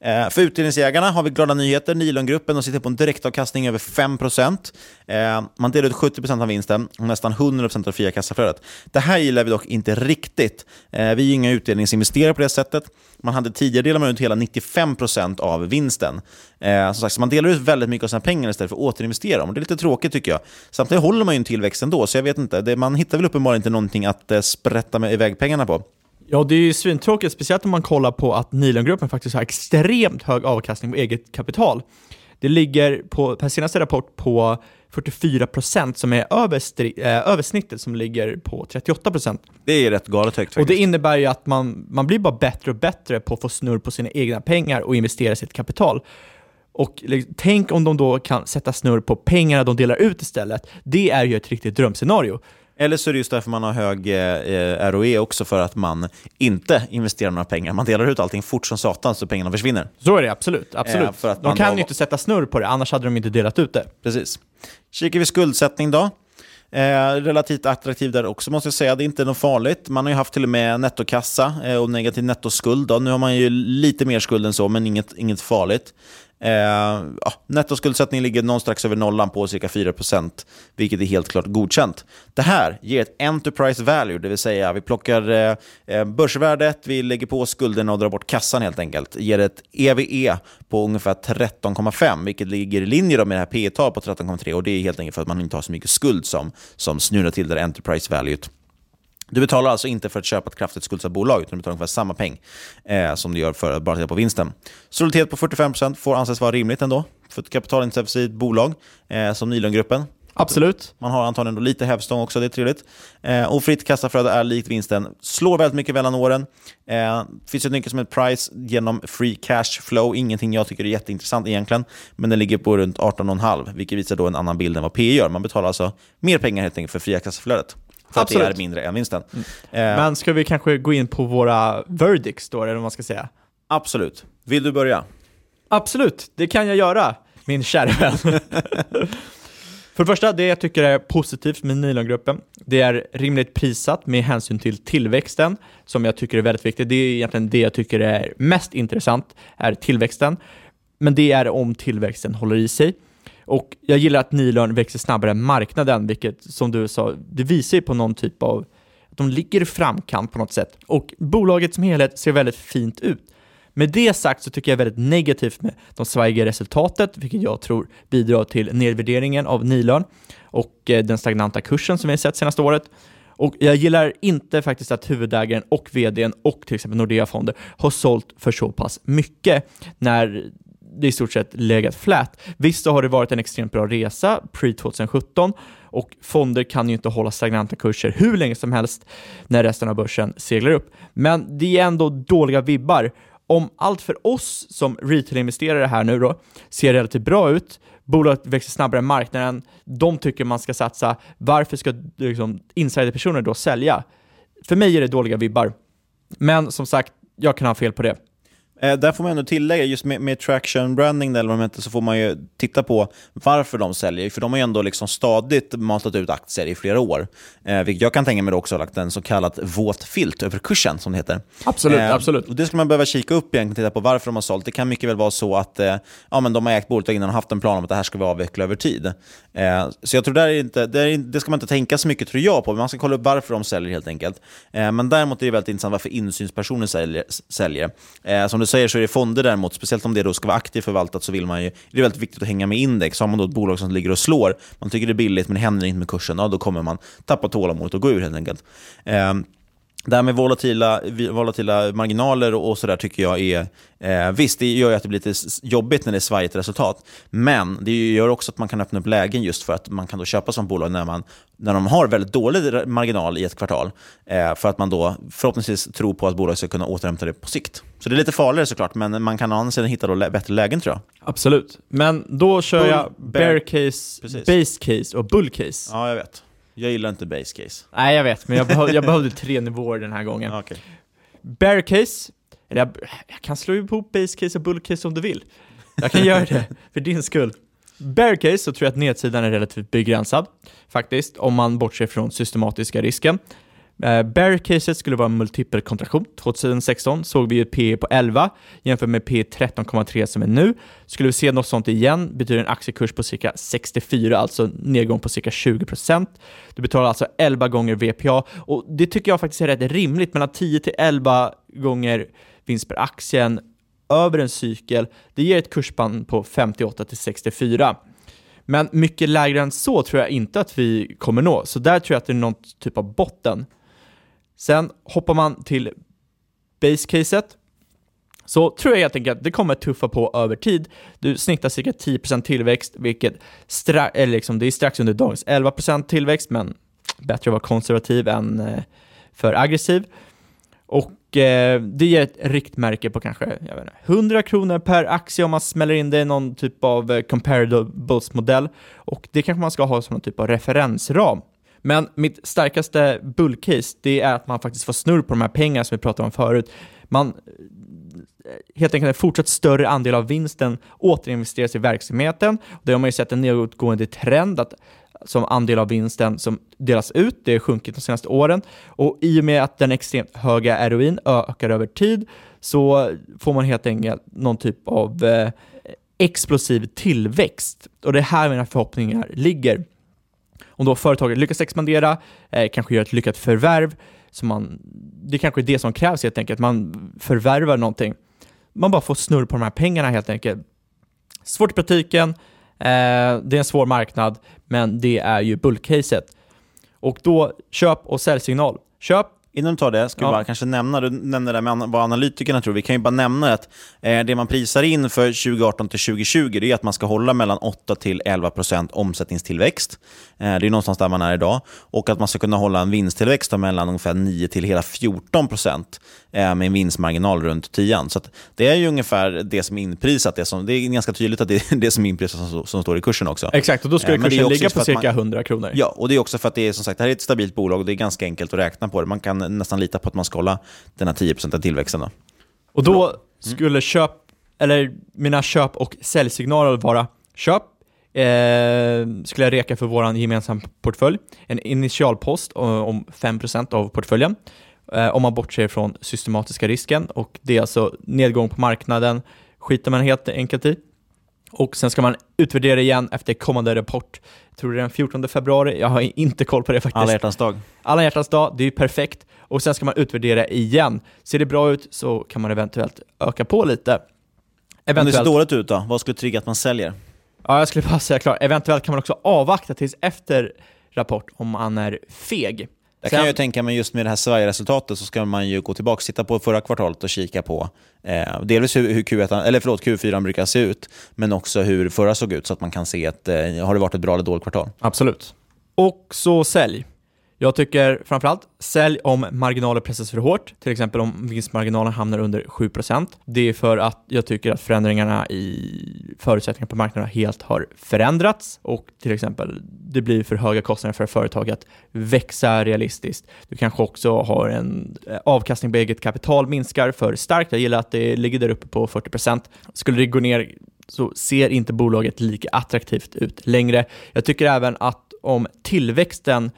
Eh, för utdelningsjägarna har vi glada nyheter. Nilongruppen de sitter på en direktavkastning över 5%. Eh, man delar ut 70% av vinsten och nästan 100% av det fria kassaflödet. Det här gillar vi dock inte riktigt. Eh, vi är inga utdelningsinvesterare på det sättet. Man hade tidigare delat ut hela 95% av vinsten. Som sagt, så man delar ut väldigt mycket av sina pengar istället för att återinvestera dem. Det är lite tråkigt tycker jag. Samtidigt håller man ju en tillväxt ändå, så jag vet inte. Man hittar väl uppenbarligen inte någonting att sprätta med iväg pengarna på. Ja, det är ju svintråkigt, speciellt om man kollar på att Nilongruppen faktiskt har extremt hög avkastning på eget kapital. Det ligger på, per senaste rapport på 44% som är över, eh, över snittet som ligger på 38%. Det är rätt galet högt Och det faktiskt. innebär ju att man, man blir bara bättre och bättre på att få snurr på sina egna pengar och investera sitt kapital. Och tänk om de då kan sätta snurr på pengarna de delar ut istället. Det är ju ett riktigt drömscenario. Eller så är det just därför man har hög eh, ROE också, för att man inte investerar några pengar. Man delar ut allting fort som satan så pengarna försvinner. Så är det absolut. absolut. Eh, för att de man kan då- ju inte sätta snurr på det, annars hade de inte delat ut det. Precis. Kikar vi skuldsättning då. Eh, relativt attraktiv där också måste jag säga. Det är inte något farligt. Man har ju haft till och med nettokassa eh, och negativ nettoskuld. Då. Nu har man ju lite mer skuld än så, men inget, inget farligt. Eh, ja, nettoskuldsättning ligger någonstans över nollan på cirka 4%, vilket är helt klart godkänt. Det här ger ett enterprise value, det vill säga vi plockar eh, eh börsvärdet, vi lägger på skulderna och drar bort kassan helt enkelt. Ger ett EVE på ungefär 13,5, vilket ligger i linje då med det här P tal på 13,3 och det är helt enkelt för att man inte har så mycket skuld som, som snurrar till det där enterprise valuet. Du betalar alltså inte för att köpa ett kraftigt skuldsatt bolag, utan du betalar ungefär samma peng eh, som du gör för att bara titta på vinsten. Soliditet på 45% får anses vara rimligt ändå för ett kapitalintensivt bolag eh, som Nilongruppen. Absolut. Man har antagligen då lite hävstång också, det är trevligt. Eh, och fritt kassaflöde är likt vinsten. Slår väldigt mycket mellan åren. Eh, finns ett nyckel som heter price genom free cash flow. Ingenting jag tycker är jätteintressant egentligen. Men den ligger på runt 18,5 vilket visar då en annan bild än vad PE gör. Man betalar alltså mer pengar helt enkelt för fria kassaflödet. För att det Absolut. är mindre än vinsten. Eh, Men ska vi kanske gå in på våra verdicts då, eller vad man ska säga? Absolut. Vill du börja? Absolut, det kan jag göra, min kära vän. <laughs> För det första, det jag tycker är positivt med Nilongruppen, det är rimligt prissatt med hänsyn till tillväxten, som jag tycker är väldigt viktigt. Det är egentligen det jag tycker är mest intressant, är tillväxten. Men det är om tillväxten håller i sig. Och jag gillar att Nilörn växer snabbare än marknaden, vilket som du sa, det visar ju på någon typ av, att de ligger i framkant på något sätt. Och bolaget som helhet ser väldigt fint ut. Med det sagt så tycker jag väldigt negativt med de svajiga resultatet, vilket jag tror bidrar till nedvärderingen av Nilörn och eh, den stagnanta kursen som vi har sett senaste året. Och jag gillar inte faktiskt att huvudägaren och vdn och till exempel Nordea Fonder har sålt för så pass mycket när det i stort sett legat flat. Visst så har det varit en extremt bra resa pre-2017 och fonder kan ju inte hålla stagnanta kurser hur länge som helst när resten av börsen seglar upp. Men det är ändå dåliga vibbar om allt för oss som retail-investerare här nu då ser relativt bra ut, bolaget växer snabbare än marknaden, de tycker man ska satsa, varför ska liksom, insiderpersoner då sälja? För mig är det dåliga vibbar. Men som sagt, jag kan ha fel på det. Eh, där får man ändå tillägga, just med, med traction branding eller vad så får man ju titta på varför de säljer. För de har ju ändå liksom stadigt matat ut aktier i flera år. Eh, vilket jag kan tänka mig också har lagt en så kallad våt filt över kursen, som det heter. Absolut, eh, absolut. Och det skulle man behöva kika upp egentligen, titta på varför de har sålt. Det kan mycket väl vara så att eh, ja, men de har ägt bolaget innan och haft en plan om att det här ska vi avveckla över tid. Eh, så jag tror där är inte, det, är, det ska man inte tänka så mycket tror jag på, men man ska kolla upp varför de säljer helt enkelt. Eh, men däremot är det väldigt intressant varför insynspersoner säljer. säljer. som du säger så är det fonder däremot, speciellt om det då ska vara aktivt förvaltat, så vill man ju, det är väldigt viktigt att hänga med index. Har man då ett bolag som ligger och slår, man tycker det är billigt men det händer inte med kursen, ja, då kommer man tappa tålamodet och gå ur helt enkelt. Eh, det här med volatila, volatila marginaler och sådär tycker jag är... Eh, visst, det gör ju att det blir lite jobbigt när det är svajigt resultat. Men det gör också att man kan öppna upp lägen just för att man kan då köpa som bolag när, man, när de har väldigt dålig marginal i ett kvartal. Eh, för att man då förhoppningsvis tror på att bolaget ska kunna återhämta det på sikt. Så det är lite farligare såklart, men man kan å hitta då bättre lägen tror jag. Absolut. Men då kör bull, jag bear case, precis. base case och bull case. Ja, jag vet. Jag gillar inte base case. Nej, jag vet, men jag, behöv, jag behövde tre nivåer den här gången. Okay. Bear case, eller jag, jag, kan slå ihop base case och bull case om du vill. Jag kan göra det, <laughs> för din skull. Bear case så tror jag att nedsidan är relativt begränsad, faktiskt, om man bortser från systematiska risken. Eh, Bear-caset skulle vara en multipelkontraktion. 2016 såg vi ett P på 11 jämfört med P 13,3 som är nu. Skulle vi se något sånt igen betyder en aktiekurs på cirka 64, alltså nedgång på cirka 20%. Du betalar alltså 11 gånger VPA och det tycker jag faktiskt är rätt rimligt, mellan 10 till 11 gånger vinst per aktien över en cykel. Det ger ett kursspann på 58 till 64. Men mycket lägre än så tror jag inte att vi kommer nå, så där tror jag att det är någon typ av botten. Sen hoppar man till base-caset. Så tror jag helt enkelt att det kommer tuffa på över tid. Du snittar cirka 10% tillväxt, vilket stra- eller liksom, det är strax under dagens 11% tillväxt, men bättre att vara konservativ än eh, för aggressiv. Och eh, det ger ett riktmärke på kanske jag vet inte, 100 kronor per aktie om man smäller in det i någon typ av eh, comparables-modell. Och det kanske man ska ha som någon typ av referensram. Men mitt starkaste bullcase, det är att man faktiskt får snurr på de här pengarna som vi pratade om förut. Man eh, helt enkelt en fortsatt större andel av vinsten återinvesteras i verksamheten. Det har man ju sett en nedåtgående trend att som andel av vinsten som delas ut, det har sjunkit de senaste åren. Och i och med att den extremt höga ROIn ökar över tid så får man helt enkelt någon typ av eh, explosiv tillväxt. Och det är här mina förhoppningar ligger. Om då företaget lyckas expandera, eh, kanske gör ett lyckat förvärv, så man, det kanske är det som krävs helt enkelt, man förvärvar någonting. Man bara får snurr på de här pengarna helt enkelt. Svårt i praktiken, eh, det är en svår marknad, men det är ju bullcaset. Och då köp och säljsignal. Köp Innan du tar det, ska ja. vi bara kanske nämna, du nämnde det med vad analytikerna tror. Vi kan ju bara nämna att eh, det man prisar in för 2018 till 2020 det är att man ska hålla mellan 8 till 11 procent omsättningstillväxt. Eh, det är någonstans där man är idag. Och att man ska kunna hålla en vinsttillväxt mellan ungefär 9 till hela 14 procent med en vinstmarginal runt 10. Så det är ju ungefär det som är inprisat. Det, som, det är ganska tydligt att det är <laughs> det som är inprisat som, som står i kursen också. Exakt, och då skulle eh, kursen ligga på cirka man, 100 kronor. Ja, och det är också för att det är som sagt det här är ett stabilt bolag och det är ganska enkelt att räkna på det. Man kan nästan lita på att man ska hålla den här 10% tillväxten. Då. Och då skulle köp, eller mina köp och säljsignaler vara köp eh, skulle jag reka för vår gemensam portfölj. En initialpost eh, om 5% av portföljen eh, om man bortser från systematiska risken och det är alltså nedgång på marknaden skiter man helt enkelt i. Och sen ska man utvärdera igen efter kommande rapport. Jag tror det är den 14 februari, jag har inte koll på det faktiskt. Alla hjärtans dag. Alla hjärtans dag, det är ju perfekt. Och sen ska man utvärdera igen. Ser det bra ut så kan man eventuellt öka på lite. Om det ser dåligt ut då, vad skulle trigga att man säljer? Ja, jag skulle bara säga klart. Eventuellt kan man också avvakta tills efter rapport om man är feg. Jag kan ju tänka mig just med det här Sverige-resultatet så ska man ju gå tillbaka och titta på förra kvartalet och kika på eh, delvis hur, hur Q1, eller förlåt, Q4 brukar se ut, men också hur förra såg ut så att man kan se att eh, har det varit ett bra eller dåligt kvartal. Absolut. Och så sälj. Jag tycker framförallt sälj om marginaler pressas för hårt, till exempel om vinstmarginalen hamnar under 7%. Det är för att jag tycker att förändringarna i förutsättningarna på marknaden helt har förändrats och till exempel det blir för höga kostnader för företag att växa realistiskt. Du kanske också har en eh, avkastning på eget kapital minskar för starkt. Jag gillar att det ligger där uppe på 40%. Skulle det gå ner så ser inte bolaget lika attraktivt ut längre. Jag tycker även att om tillväxten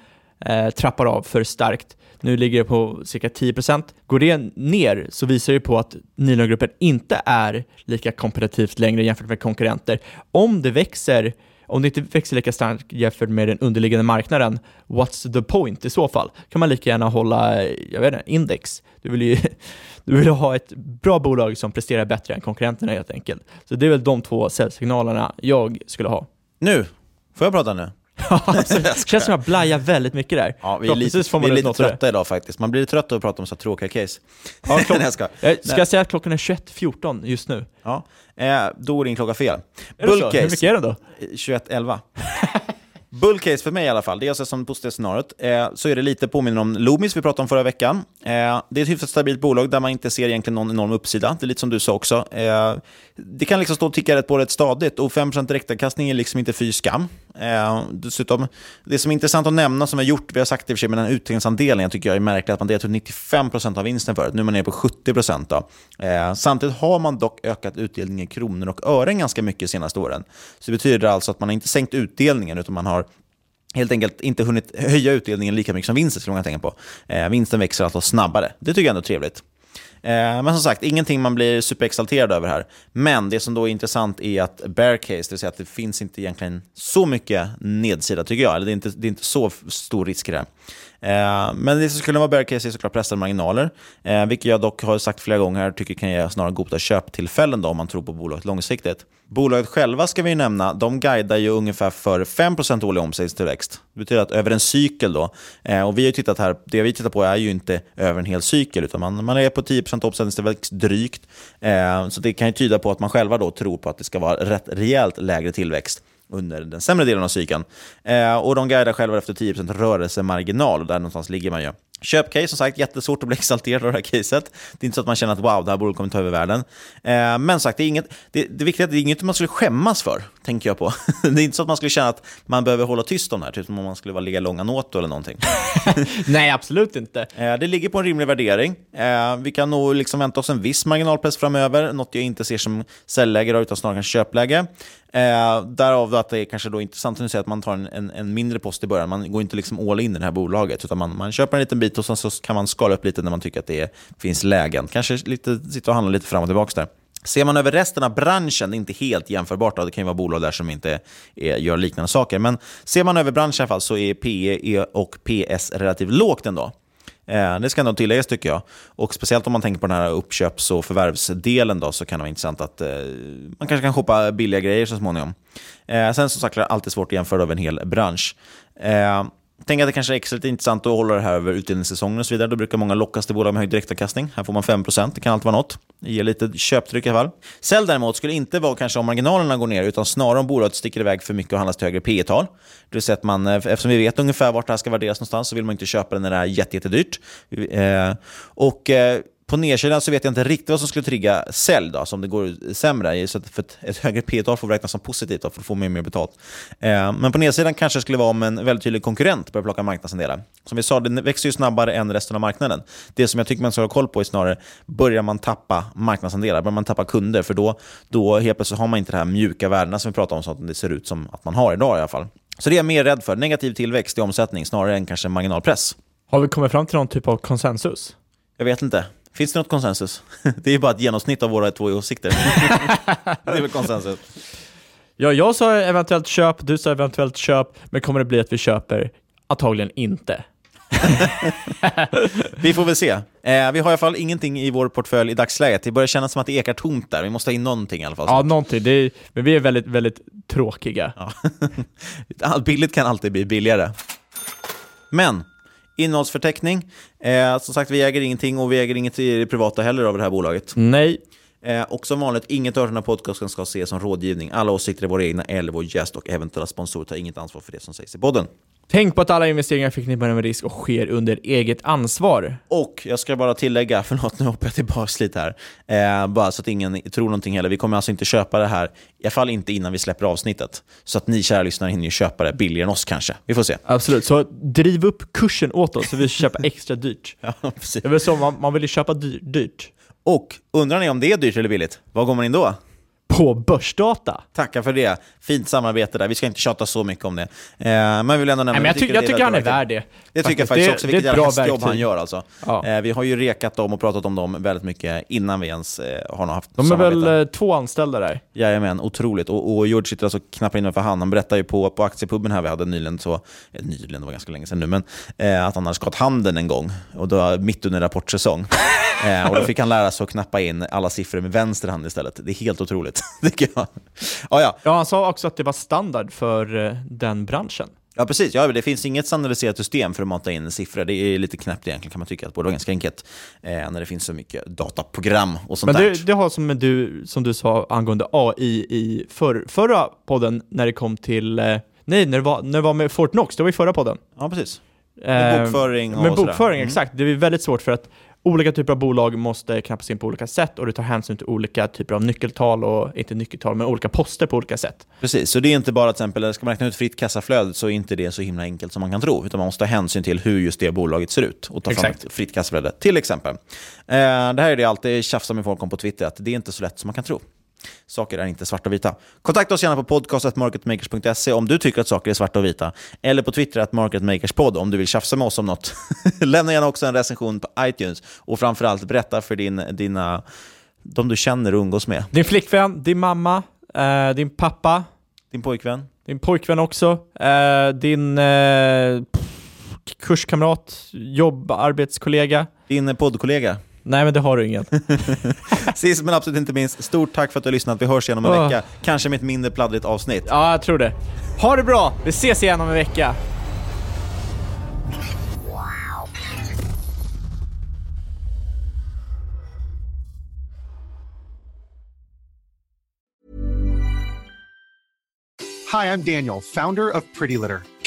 eh, trappar av för starkt. Nu ligger det på cirka 10%. Går det ner så visar det på att Nilongruppen inte är lika kompetitivt längre jämfört med konkurrenter. Om det växer om det inte växer lika starkt jämfört med den underliggande marknaden, what's the point i så fall? kan man lika gärna hålla, eh, jag vet inte, index. Du vill ju <laughs> du vill ha ett bra bolag som presterar bättre än konkurrenterna helt enkelt. Så det är väl de två säljsignalerna jag skulle ha. Nu, får jag prata nu? <laughs> det känns som jag blajar väldigt mycket där. Ja, vi är lite, vi är lite trötta idag faktiskt. Man blir trött av att prata om så tråkiga case. Ja, klock... <laughs> jag ska. Jag ska säga att klockan är 21.14 just nu. Ja, eh, då är din klocka fel. Bullcase. Hur mycket är den då? 21.11. <laughs> Bullcase för mig i alla fall, det är alltså som positivt scenariot, eh, så är det lite påminner om Loomis vi pratade om förra veckan. Eh, det är ett hyfsat stabilt bolag där man inte ser egentligen någon enorm uppsida. Det är lite som du sa också. Eh, det kan liksom stå och ticka rätt på rätt stadigt och 5% direktavkastning är liksom inte fy skam. Eh, dessutom, det som är intressant att nämna som vi har gjort, vi har sagt det i och för sig med den utdelningsandelen, jag tycker jag är märkligt att man delat ut 95% av vinsten förut, nu är man nere på 70%. Då. Eh, samtidigt har man dock ökat utdelningen i kronor och ören ganska mycket de senaste åren. Så det betyder alltså att man har inte sänkt utdelningen, utan man har helt enkelt inte hunnit höja utdelningen lika mycket som vinsten, skulle man tänka på. Eh, vinsten växer alltså snabbare. Det tycker jag ändå är trevligt. Eh, men som sagt, ingenting man blir superexalterad över här. Men det som då är intressant är att bear case, det vill säga att det finns inte egentligen så mycket nedsida tycker jag. Eller det är inte, det är inte så stor risk i det. här. Eh, men det som skulle vara bear case är såklart pressade marginaler, eh, vilket jag dock har sagt flera gånger tycker kan ge snarare goda köptillfällen då, om man tror på bolaget långsiktigt. Bolaget själva ska vi nämna, de guidar ju ungefär för 5% årlig omsättningstillväxt. Det betyder att över en cykel då, eh, och vi har tittat här, det vi tittar på är ju inte över en hel cykel, utan man, man är på 10% omsättningstillväxt drygt. Eh, så det kan ju tyda på att man själva då tror på att det ska vara rätt rejält lägre tillväxt under den sämre delen av cykeln. Eh, och de guidar själva efter 10% rörelsemarginal, och där någonstans ligger man ju. Köpcase, som sagt, jättesvårt att bli <laughs> exalterad av det här caset. Det är inte så att man känner att wow, det här borde kommer ta över världen. Eh, men sagt, det är, inget, det, det viktiga är att det är inget man skulle skämmas för, tänker jag på. <laughs> det är inte så att man skulle känna att man behöver hålla tyst om det här, typ som om man skulle vara ligga långa noto eller någonting. <laughs> Nej, absolut inte. Eh, det ligger på en rimlig värdering. Eh, vi kan nog liksom vänta oss en viss marginalpress framöver, något jag inte ser som säljläge utan snarare kanske köpläge. Eh, därav att det är kanske då intressant att säga att man tar en, en, en, mindre post i början. Man går inte liksom all in i det här bolaget, utan man, man köper en liten bit och sen så kan man skala upp lite när man tycker att det är, finns lägen. Kanske lite, sitta och handla lite fram och tillbaka där. Ser man över resten av branschen, det är inte helt jämförbart, då, det kan ju vara bolag där som inte är, gör liknande saker, men ser man över branschen i alla fall så är PE e och PS relativt lågt ändå. Eh, det ska ändå tilläggas tycker jag. Och speciellt om man tänker på den här uppköps och förvärvsdelen då, så kan det vara intressant att eh, man kanske kan shoppa billiga grejer så småningom. Eh, sen som sagt det är alltid svårt att jämföra över en hel bransch. Eh, Tänk att det kanske är extra intressant att hålla det här över utdelningssäsongen och så vidare. Då brukar många lockas till bolag med hög direktavkastning. Här får man 5%, det kan alltid vara något. Det ger lite köptryck i alla fall. Sälj däremot skulle inte vara kanske om marginalerna går ner, utan snarare om bolaget sticker iväg för mycket och handlas till högre P tal Det vill säga att man, eh, eftersom vi vet ungefär vart det här ska värderas någonstans, så vill man inte köpa det när det är jättedyrt. Jätte, jätte och eh, på nedsidan så vet jag inte riktigt vad som skulle trigga sälj, då, som det går sämre. Så att för ett, ett högre P tal får räknas som positivt då, för att få mer, mer betalt. Eh, men på nedsidan kanske det skulle vara om en väldigt tydlig konkurrent börjar plocka marknadsandelar. Som vi sa, det växer ju snabbare än resten av marknaden. Det som jag tycker man ska ha koll på är snarare, börjar man tappa marknadsandelar, börjar man tappa kunder, för då, då helt plötsligt har man inte de här mjuka värdena som vi pratar om, så att det ser ut som att man har idag i alla fall. Så det är jag mer rädd för. Negativ tillväxt i omsättning snarare än kanske marginalpress. Har vi kommit fram till någon typ av konsensus? Jag vet inte. Finns det något konsensus? <laughs> Det är bara ett genomsnitt av våra två åsikter. <laughs> det är väl konsensus. Ja, jag sa eventuellt köp, du sa eventuellt köp, men kommer det bli att vi köper? Antagligen inte. <laughs> vi får väl se. Eh, vi har i alla fall ingenting i vår portfölj i dagsläget. Det börjar kännas som att det ekar tomt där. Vi måste ha in någonting i alla fall. Ja, någonting. Är, men vi är väldigt, väldigt tråkiga. Ja. Billigt kan alltid bli billigare. Men, innehållsförteckning. Eh, som sagt, vi äger ingenting och vi äger inget i det privata heller av det här bolaget. Nej. Eh, och som vanligt, inget av den här podcasten ska ses som rådgivning. Alla åsikter är våra egna eller vår gäst och eventuella sponsorer tar inget ansvar för det som sägs i podden. Tänk på att alla investeringar förknippade med risk och sker under eget ansvar. Och jag ska bara tillägga, <laughs> förlåt nu hoppar jag tillbaka lite här, eh, bara så att ingen tror någonting heller. Vi kommer alltså inte köpa det här, i alla fall inte innan vi släpper avsnittet. Så att ni kära lyssnare hinner köpa det billigare än oss kanske. Vi får se. Absolut, så driv upp kursen åt oss så vi köper <laughs> extra dyrt. ja, precis. Det är väl så, man, man vill ju köpa dyr, dyrt. Och undrar ni om det är dyrt eller billigt? Var går man in då? På Börsdata. Tackar för det. Fint samarbete där. Vi ska inte tjata så mycket om det. Eh, men vi vill ändå nämna Nej, men jag, tycker, jag tycker han är värd det. Det tycker jag faktiskt det, också. Vilket jävla hästjobb han gör alltså. Ja. Eh, vi har ju rekat dem och pratat om dem väldigt mycket innan vi ens eh, har haft De är samarbete. väl eh, två anställda där? Jajamän, otroligt. Och, och George sitter alltså knappar in för hand. Han berättade ju på, på aktiepuben här vi hade nyligen, så, eh, nyligen, det var ganska länge sedan nu, men eh, att han hade skott handen en gång. Och då mitt under rapportsäsong. <laughs> eh, och då fick han lära sig att knappa in alla siffror med vänster hand istället. Det är helt otroligt, <laughs> tycker jag. Ah, ja. ja, han sa också att det var standard för eh, den branschen. Ja, precis. Ja, det finns inget standardiserat system för att mata in siffror. Det är lite knäppt egentligen kan man tycka. Det borde vara ganska enkelt eh, när det finns så mycket dataprogram och sånt Men det, där. det har som du, som du sa angående AI i för, förra podden när det kom till, eh, nej, när det, var, när det var med Fortnox, det var i förra podden. Ja, precis. Med bokföring och Med sådär. bokföring, Mm. exakt. Det är väldigt svårt för att olika typer av bolag måste knappas in på olika sätt och det tar hänsyn till olika typer av nyckeltal och, inte nyckeltal, men olika poster på olika sätt. Precis, så det är inte bara till exempel, ska man räkna ut fritt kassaflöde så är inte det så himla enkelt som man kan tro, utan man måste ta hänsyn till hur just det bolaget ser ut och ta fram Exakt. ett fritt kassaflöde, till exempel. Eh, det här är det jag alltid tjafsar med folk om på Twitter, att det är inte så lätt som man kan tro. Saker är inte svarta och vita. Kontakta oss gärna på podcast.marketmakers.se om du tycker att saker är svarta och vita. Eller på Twitter att marketmakerspod om du vill tjafsa med oss om något. <laughs> Lämna gärna också en recension på iTunes. Och framförallt berätta för din, dina, de du känner och umgås med. Din flickvän, din mamma, eh, din pappa, Din pojkvän. din pojkvän också, eh, din eh, kurskamrat, jobb, arbetskollega. Din poddkollega. Nej, men det har du ingen. <laughs> Sist men absolut inte minst, stort tack för att du har lyssnat. Vi hörs igen om en Åh. vecka. Kanske med ett mindre pladdrigt avsnitt. Ja, jag tror det. Ha det bra! Vi ses igen om en vecka. Hi, I'm Daniel, founder of Pretty Litter.